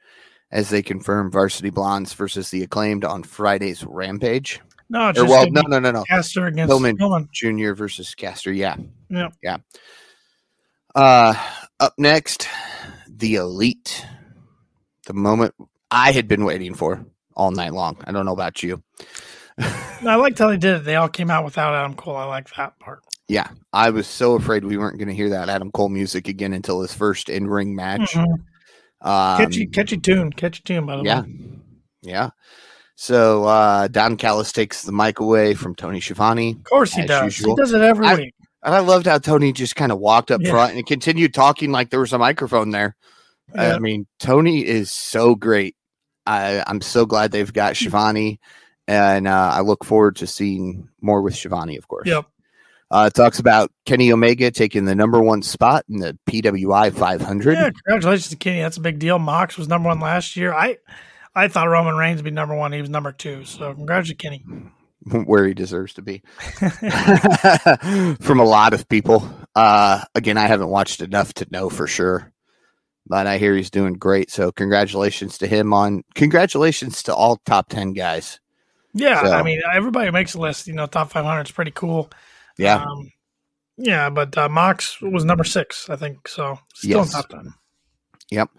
as they confirm Varsity Blondes versus the acclaimed on Friday's Rampage. No, it's Or, just well, no, no, no, no. Caster against Pillman. Pillman. Jr. versus Caster. Yeah. Yeah. Yeah. Uh, up next, the Elite. The moment I had been waiting for all night long. I don't know about you. I liked how they did it. They all came out without Adam Cole. I like that part. Yeah, I was so afraid we weren't going to hear that Adam Cole music again until his first in ring match. Mhm. Um, catchy, catchy tune, catchy tune. By the yeah, way, yeah. So uh, Don Callis takes the mic away from Tony Schiavone, of course he does. usual. He does it every I- week. and I loved how Tony just kind of walked up Yeah. front and continued talking like there was a microphone there. Yeah. I mean, Tony is so great. I, I'm so glad they've got Schiavone, and uh, I look forward to seeing more with Schiavone, of course. Yep. Uh, talks about Kenny Omega taking the number one spot in the PWI 500. Yeah, congratulations to Kenny. That's a big deal. Mox was number one last year. I I thought Roman Reigns would be number one. He was number two. So congratulations, Kenny. where he deserves to be from a lot of people. Uh, again, I haven't watched enough to know for sure, but I hear he's doing great. So, congratulations to him on congratulations to all top 10 guys. Yeah, So- I mean everybody makes a list. You know, top five hundred is pretty cool. Yeah. um, yeah. But uh, Mox was number six, I think. So still Yes. in top ten. Yep.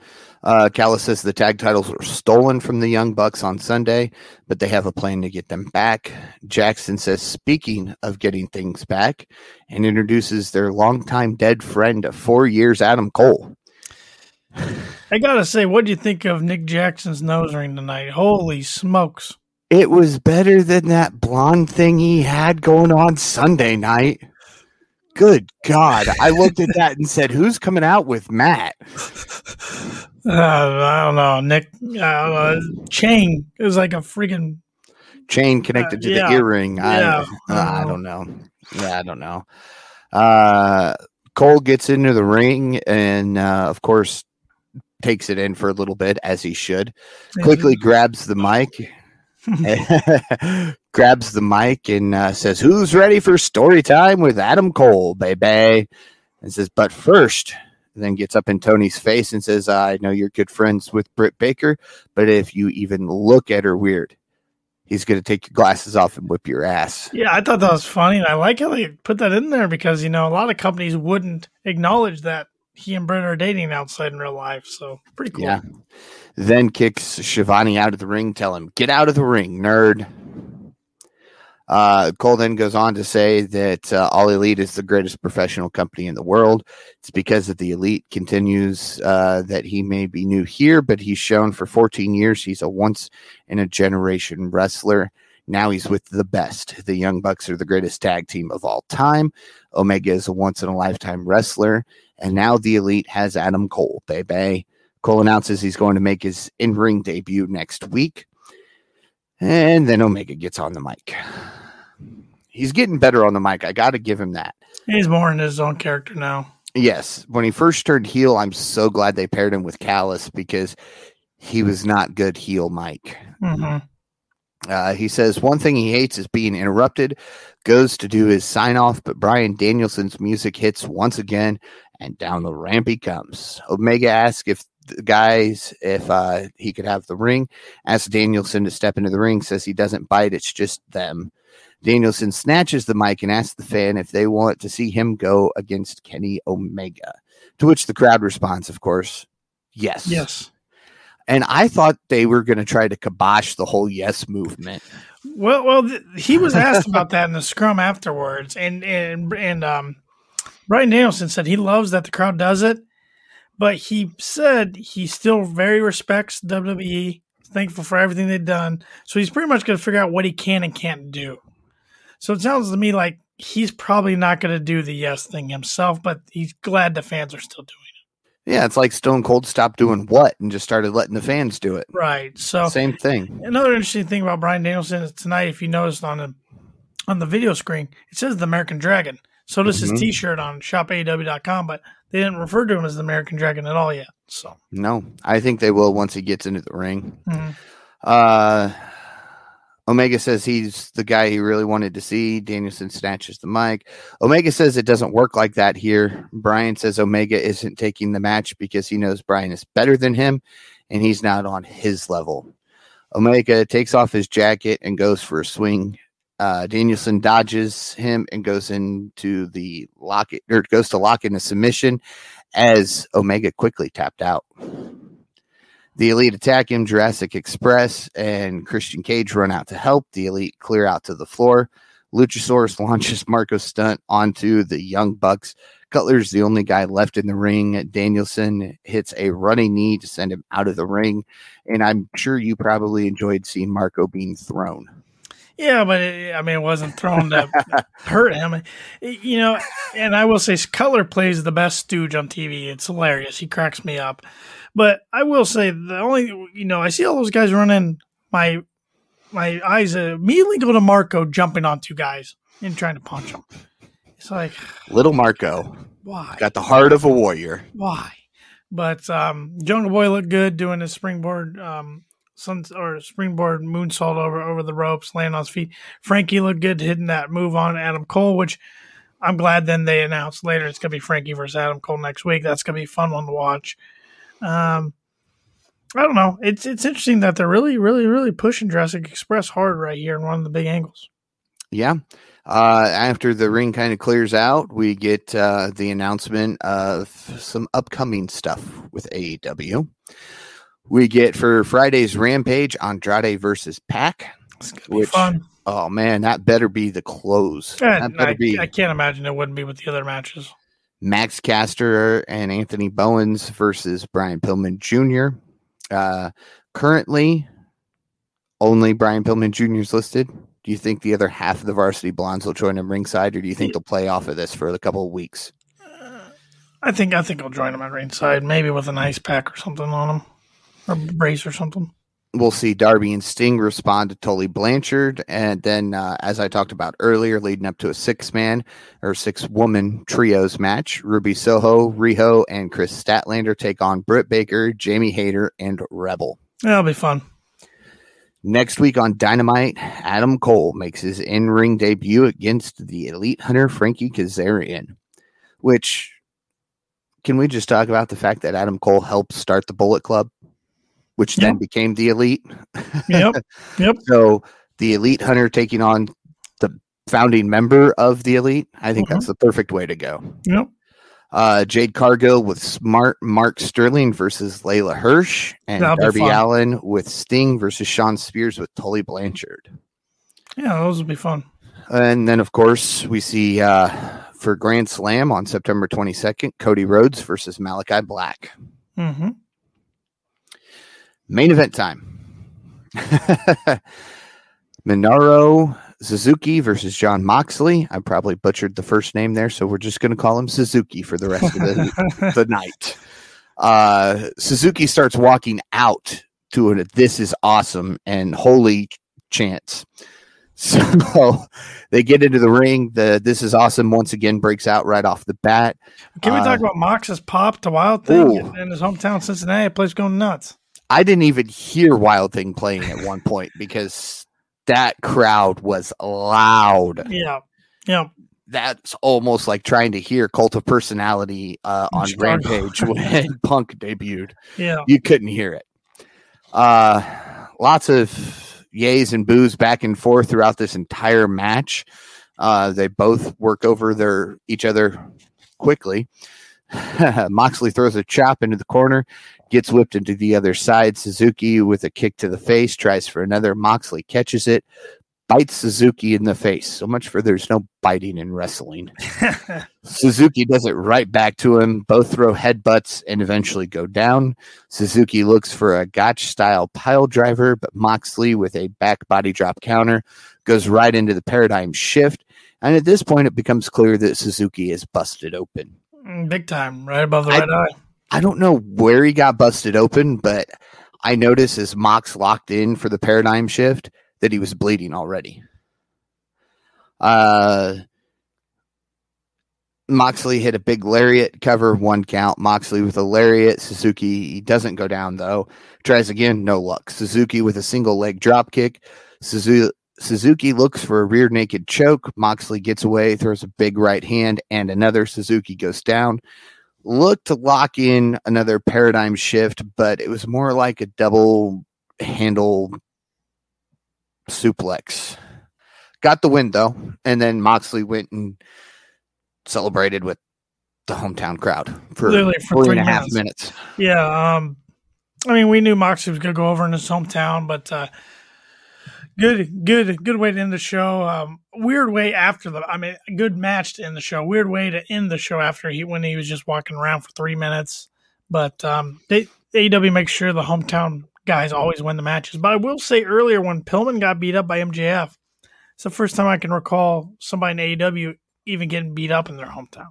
Uh, Callis says the tag titles were stolen from the Young Bucks on Sunday, but they have a plan to get them back. Jackson says, speaking of getting things back, and introduces their longtime dead friend of four years, Adam Cole. I gotta say, what do you think of Nick Jackson's nose ring tonight? Holy smokes! It was better than that blonde thing he had going on Sunday night. Good God. I looked at that and said, Who's coming out with Matt? Uh, I don't know, Nick. Uh, Chain it was like a freaking Chain connected to yeah. the earring. I, uh, I don't know. Yeah, I don't know. Uh, Cole gets into the ring and, uh, of course, takes it in for a little bit, as he should. Quickly grabs the mic. grabs the mic and uh, says, "Who's ready for story time with Adam Cole, baby?" And says, "But first, then gets up in Tony's face and says, "I know you're good friends with Britt Baker, but if you even look at her weird, he's going to take your glasses off and whip your ass." Yeah, I thought that was funny, and I like how they put that in there because you know a lot of companies wouldn't acknowledge that he and Britt are dating outside in real life. So pretty cool. Yeah. Then kicks Schiavone out of the ring. Tell him, get out of the ring, nerd. Uh, Cole then goes on to say that uh, All Elite is the greatest professional company in the world. It's because of the Elite continues uh, that he may be new here, but he's shown for 14 years he's a once in a generation wrestler. Now he's with the best. The Young Bucks are the greatest tag team of all time. Omega is a once in a lifetime wrestler. And now the Elite has Adam Cole, baby. Cole announces he's going to make his in ring debut next week. And then Omega gets on the mic. He's getting better on the mic. I got to give him that. He's more in his own character now. Yes. When he first turned heel, I'm so glad they paired him with Callis because he was not good heel mic. hmm Uh, he says one thing he hates is being interrupted, goes to do his sign off, but Bryan Danielson's music hits once again, and down the ramp he comes. Omega asks if the guys if uh, he could have the ring. Asks Danielson to step into the ring. Says he doesn't bite. It's just them. Danielson snatches the mic and asks the fan if they want to see him go against Kenny Omega. To which the crowd responds, of course, yes. Yes. And I thought they were going to try to kibosh the whole yes movement. Well, well, th- he was asked about that in the scrum afterwards, and and and um, Bryan Danielson said he loves that the crowd does it, but he said he still very respects WWE, thankful for everything they've done. So he's pretty much going to figure out what he can and can't do. So it sounds to me like he's probably not going to do the yes thing himself, but he's glad the fans are still doing it. Yeah, it's like Stone Cold stopped doing what and just started letting the fans do it. Right. So Same thing. Another interesting thing about Bryan Danielson is tonight, if you noticed on the on the video screen, it says the American Dragon. So does Mhm. his T-shirt on shopaw.com, but they didn't refer to him as the American Dragon at all yet. So No, I think they will once he gets into the ring. mhm. Uh, Omega says he's the guy he really wanted to see. Danielson snatches the mic. Omega says it doesn't work like that here. Brian says Omega isn't taking the match because he knows Brian is better than him and he's not on his level. Omega takes off his jacket and goes for a swing. Uh, Danielson dodges him and goes into the lock it or goes to lock in a submission as Omega quickly tapped out. The Elite attack him, Jurassic Express and Christian Cage run out to help. The Elite clear out to the floor. Luchasaurus launches Marco Stunt onto the Young Bucks. Cutler's the only guy left in the ring. Danielson hits a running knee to send him out of the ring. And I'm sure you probably enjoyed seeing Marco being thrown. Yeah, but it, I mean, it wasn't thrown to hurt him, you know. And I will say, Cutler plays the best stooge on TV. It's hilarious. He cracks me up. But I will say, the only you know, I see all those guys running. My my eyes immediately go to Marco jumping on two guys and trying to punch them. It's like Little Marco why? got the heart of a warrior. why? But um, Jungle Boy looked good doing his springboard, um, sun or springboard moonsault over over the ropes, landing on his feet. Frankie looked good hitting that move on Adam Cole, which I'm glad. Then they announced later it's gonna be Frankie versus Adam Cole next week. That's gonna be fun one to watch. Um, I don't know. It's it's interesting that they're really, really, really pushing Jurassic Express hard right here in one of the big angles. Yeah. Uh, after the ring kind of clears out, we get uh, the announcement of some upcoming stuff with AEW. We get for Friday's Rampage Andrade versus Pac. It's gonna be Which- fun. Oh man, that better be the close. That And better I, be I can't imagine it wouldn't be with the other matches. Max Caster and Anthony Bowens versus Brian Pillman Jr. Uh, currently, only Brian Pillman Jr. is listed. Do you think the other half of the Varsity Blondes will join him ringside, or do you think they'll play off of this for a couple of weeks? I think I think I'll join him at ringside, maybe with an ice pack or something on him, or brace or something. We'll see Darby and Sting respond to Tully Blanchard, and then, uh, as I talked about earlier, leading up to a six-man or six-woman trios match, Ruby Soho, Riho, and Kris Statlander take on Britt Baker, Jamie Hayter, and Rebel. That'll be fun. Next week on Dynamite, Adam Cole makes his in ring debut against the elite hunter Frankie Kazarian. Which, can we just talk about the fact that Adam Cole helped start the Bullet Club, which then became the elite? Yep, yep. So the elite hunter taking on the founding member of the elite, I think that's the perfect way to go. Yep. Uh, Jade Cargill with Smart Mark Sterling versus Leyla Hirsch, and That'll Darby. Allin with Sting versus Shawn Spears with Tully Blanchard. Yeah, those will be fun. And then, of course, we see uh, for Grand Slam on September 22nd, Cody Rhodes versus Malakai Black. hmm Main event time. Minoru Suzuki versus Jon Moxley. I probably butchered the first name there, so we're just going to call him Suzuki for the rest of the, the night. Uh, Suzuki starts walking out to a "This is awesome" and holy chants. So they get into the ring. The "This is awesome" once again breaks out right off the bat. Can we Uh, talk about Mox's pop to Wild Thing Ooh. in his hometown, Cincinnati? Place going nuts. I didn't even hear Wild Thing playing at one point because that crowd was loud. Yeah, yeah. that's almost like trying to hear Cult of Personality uh, on Chicago. Rampage when Punk debuted. Yeah. You couldn't hear it. Uh, lots of yays and boos back and forth throughout this entire match. Uh, they both work over their each other quickly. Moxley throws a chop into the corner, gets whipped into the other side. Suzuki with a kick to the face tries for another. Moxley catches it, bites Suzuki in the face. So much for there's no biting in wrestling. Suzuki does it right back to him. Both throw headbutts and eventually go down. Suzuki looks for a gotch style pile driver, but Moxley with a back body drop counter goes right into the paradigm shift. And at this point, it becomes clear that Suzuki is busted open. Mm, Big time, right above the I- right eye. I don't know where he got busted open, but I noticed as Mox locked in for the paradigm shift that he was bleeding already. Uh, Moxley hit a big lariat cover, one count. Moxley with a lariat. Suzuki he doesn't go down though. Tries again, no luck. Suzuki with a single leg drop kick. Suzu- Suzuki looks for a rear naked choke. Moxley gets away, throws a big right hand, and another. Suzuki goes down looked to lock in another paradigm shift, but it was more like a double handle suplex. Got the win though, and then Moxley went and celebrated with the hometown crowd for, Literally for three and a half minutes. minutes. Yeah, um, I mean, we knew Moxley was going to go over in his hometown, but uh, good, good, good way to end the show. Um, weird way after the, I mean, good match to end the show. Weird way to end the show after he when he was just walking around for three minutes. But um, they AEW makes sure the hometown guys always win the matches. But I will say earlier when Pillman got beat up by MJF, it's the first time I can recall somebody in AEW even getting beat up in their hometown.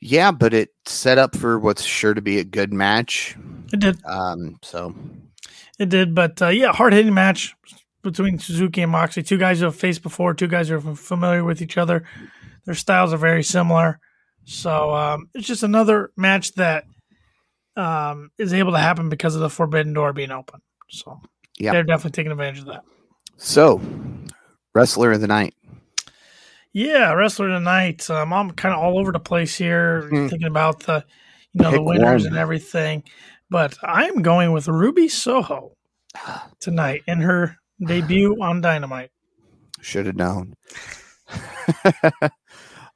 Yeah, but it set up for what's sure to be a good match. It did. Um, so It did, but uh, yeah, hard hitting match between Suzuki and Moxley. Two guys who have faced before, two guys who are familiar with each other. Their styles are very similar, so um, it's just another match that um, is able to happen because of the Forbidden Door being open. So Yeah. they're definitely taking advantage of that. so wrestler of the night. Yeah, wrestler of tonight. Um, I'm kind of all over the place here, Hmm. thinking about the you know the winners one. and everything, but I'm going with Ruby Soho tonight in her debut on Dynamite. Should have known. she's,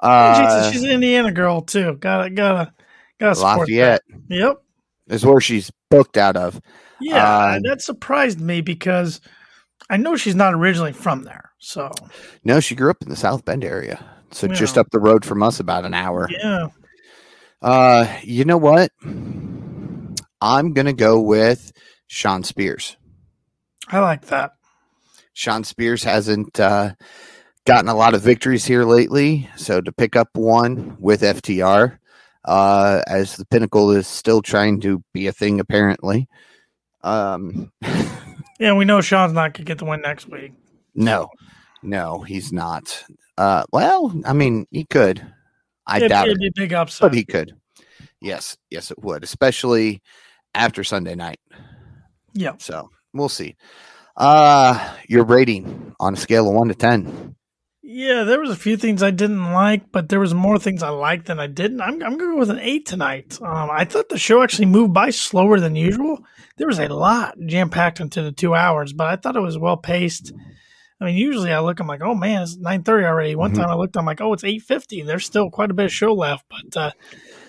uh, she's an Indiana girl too. Gotta gotta gotta support Lafayette that. Yep. is where she's booked out of. Yeah, Um, that surprised me because I know she's not originally from there. So No, she grew up in the South Bend area. So just up the road from us about an hour. yeah, Uh you know what? I'm gonna go with Shawn Spears. I like that. Shawn Spears hasn't uh, gotten a lot of victories here lately, so to pick up one with FTR, uh, as the Pinnacle is still trying to be a thing, apparently. Um, Yeah, we know Shawn's not gonna get the win next week. no, no, he's not. Uh, well, I mean, he could. I It'd, doubt it'd be a big upset. but he could. Yes, yes, it would, especially after Sunday night. yeah, So we'll see. Uh, your rating on a scale of one to ten. yeah. There was a few things I didn't like, but there was more things I liked than I didn't. I'm I'm going with an eight tonight. Um, I thought the show actually moved by slower than usual. There was a lot jam packed into the two hours, but I thought it was well paced. I mean, usually I look, I'm like, oh man, it's nine thirty already. One Mhm. time I looked, I'm like, oh, it's eight fifty. There's still quite a bit of show left, but uh,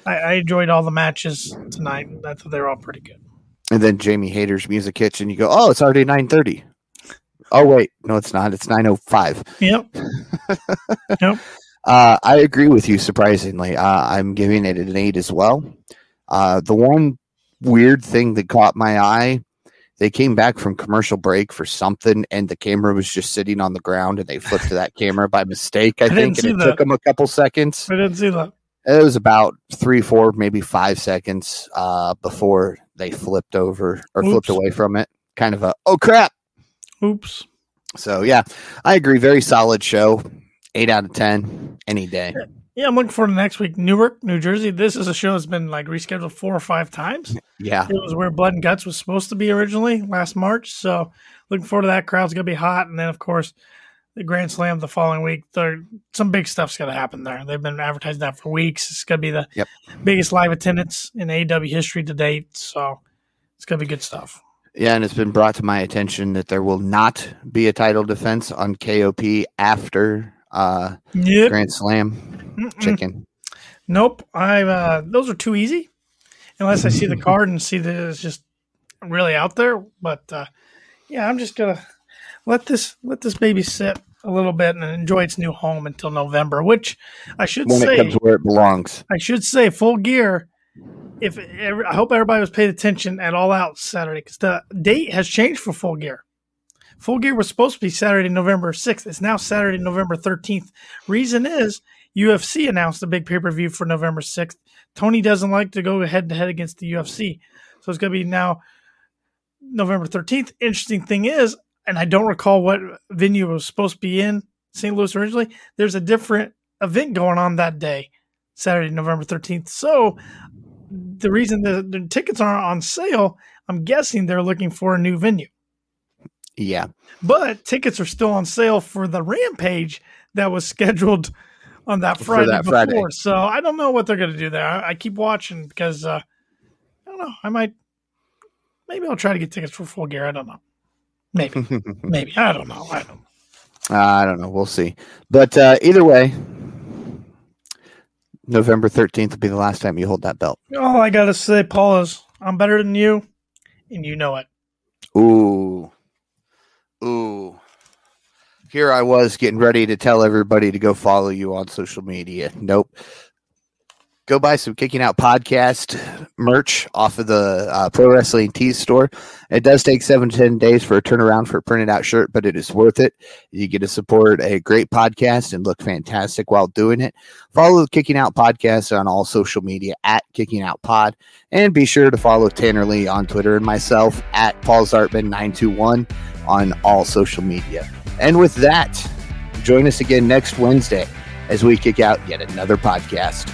I, I enjoyed all the matches tonight. I thought they were all pretty good. And then Jamie Hayter's music hits, and you go, "Oh, it's already nine thirty. Oh wait, no, it's not. It's nine oh five. Yep. Uh, I agree with you. Surprisingly, uh, I'm giving it an eight as well. Uh, the one weird thing that caught my eye, they came back from commercial break for something, and the camera was just sitting on the ground, and they flipped to that camera by mistake. I, I think, and it that. took them a couple seconds. I didn't see that. It was about three, four, maybe five seconds uh, before they flipped over or flipped away from it. Kind of a oh crap. Oops. So yeah, I agree. Very solid show. Eight out of ten any day. Yeah, I'm looking forward to next week. Newark, New Jersey. This is a show that's been like rescheduled four or five times. Yeah, It was where Blood and Guts was supposed to be originally last March. So looking forward to that. Crowd's gonna be hot, and then of course the Grand Slam the following week. There, some big stuff's going to happen there. They've been advertising that for weeks. It's going to be the Yep. biggest live attendance in AEW history to date. So it's going to be good stuff. Yeah, and it's been brought to my attention that there will not be a title defense on KOP after uh, Yep. Grand Slam Mm-mm. Chicken. Nope. I uh, those are too easy. Unless I see the card and see that it's just really out there. But uh, yeah, I'm just gonna let this let this baby sit a little bit and enjoy its new home until November. Which I should When say, it comes where it belongs. I should say, full gear. If every, I hope everybody was paying attention at All Out Saturday because the date has changed for Full Gear. Full Gear was supposed to be Saturday, November sixth. It's now Saturday, November thirteenth. Reason is UFC announced a big pay per view for November sixth. Tony doesn't like to go head to head against the UFC, so it's going to be now November thirteenth. Interesting thing is, and I don't recall what venue it was supposed to be in St. Louis originally. There's a different event going on that day. Saturday, November 13th. So the reason the, the tickets aren't on sale, I'm guessing they're looking for a new venue. Yeah. But tickets are still on sale for the Rampage that was scheduled on that Friday that before. Friday. So I don't know what they're going to do there. I, I keep watching because uh, I don't know. I might, maybe I'll try to get tickets for full gear. I don't know. Maybe, maybe. I don't know. I don't know. I don't know. We'll see. But uh, either way, November 13th will be the last time you hold that belt. All I got to say, Paul, is I'm better than you, and you know it. Ooh. Ooh. Here I was getting ready to tell everybody to go follow you on social media. Nope. Go buy some Kicking Out podcast merch off of the uh, Pro Wrestling Tees store. It does take seven to 10 days for a turnaround for a printed out shirt, but it is worth it. You get to support a great podcast and look fantastic while doing it. Follow the Kicking Out podcast on all social media at Kicking Out Pod. And be sure to follow Tanner Lee on Twitter and myself at Paul Zartman921 on all social media. And with that, join us again next Wednesday as we kick out yet another podcast.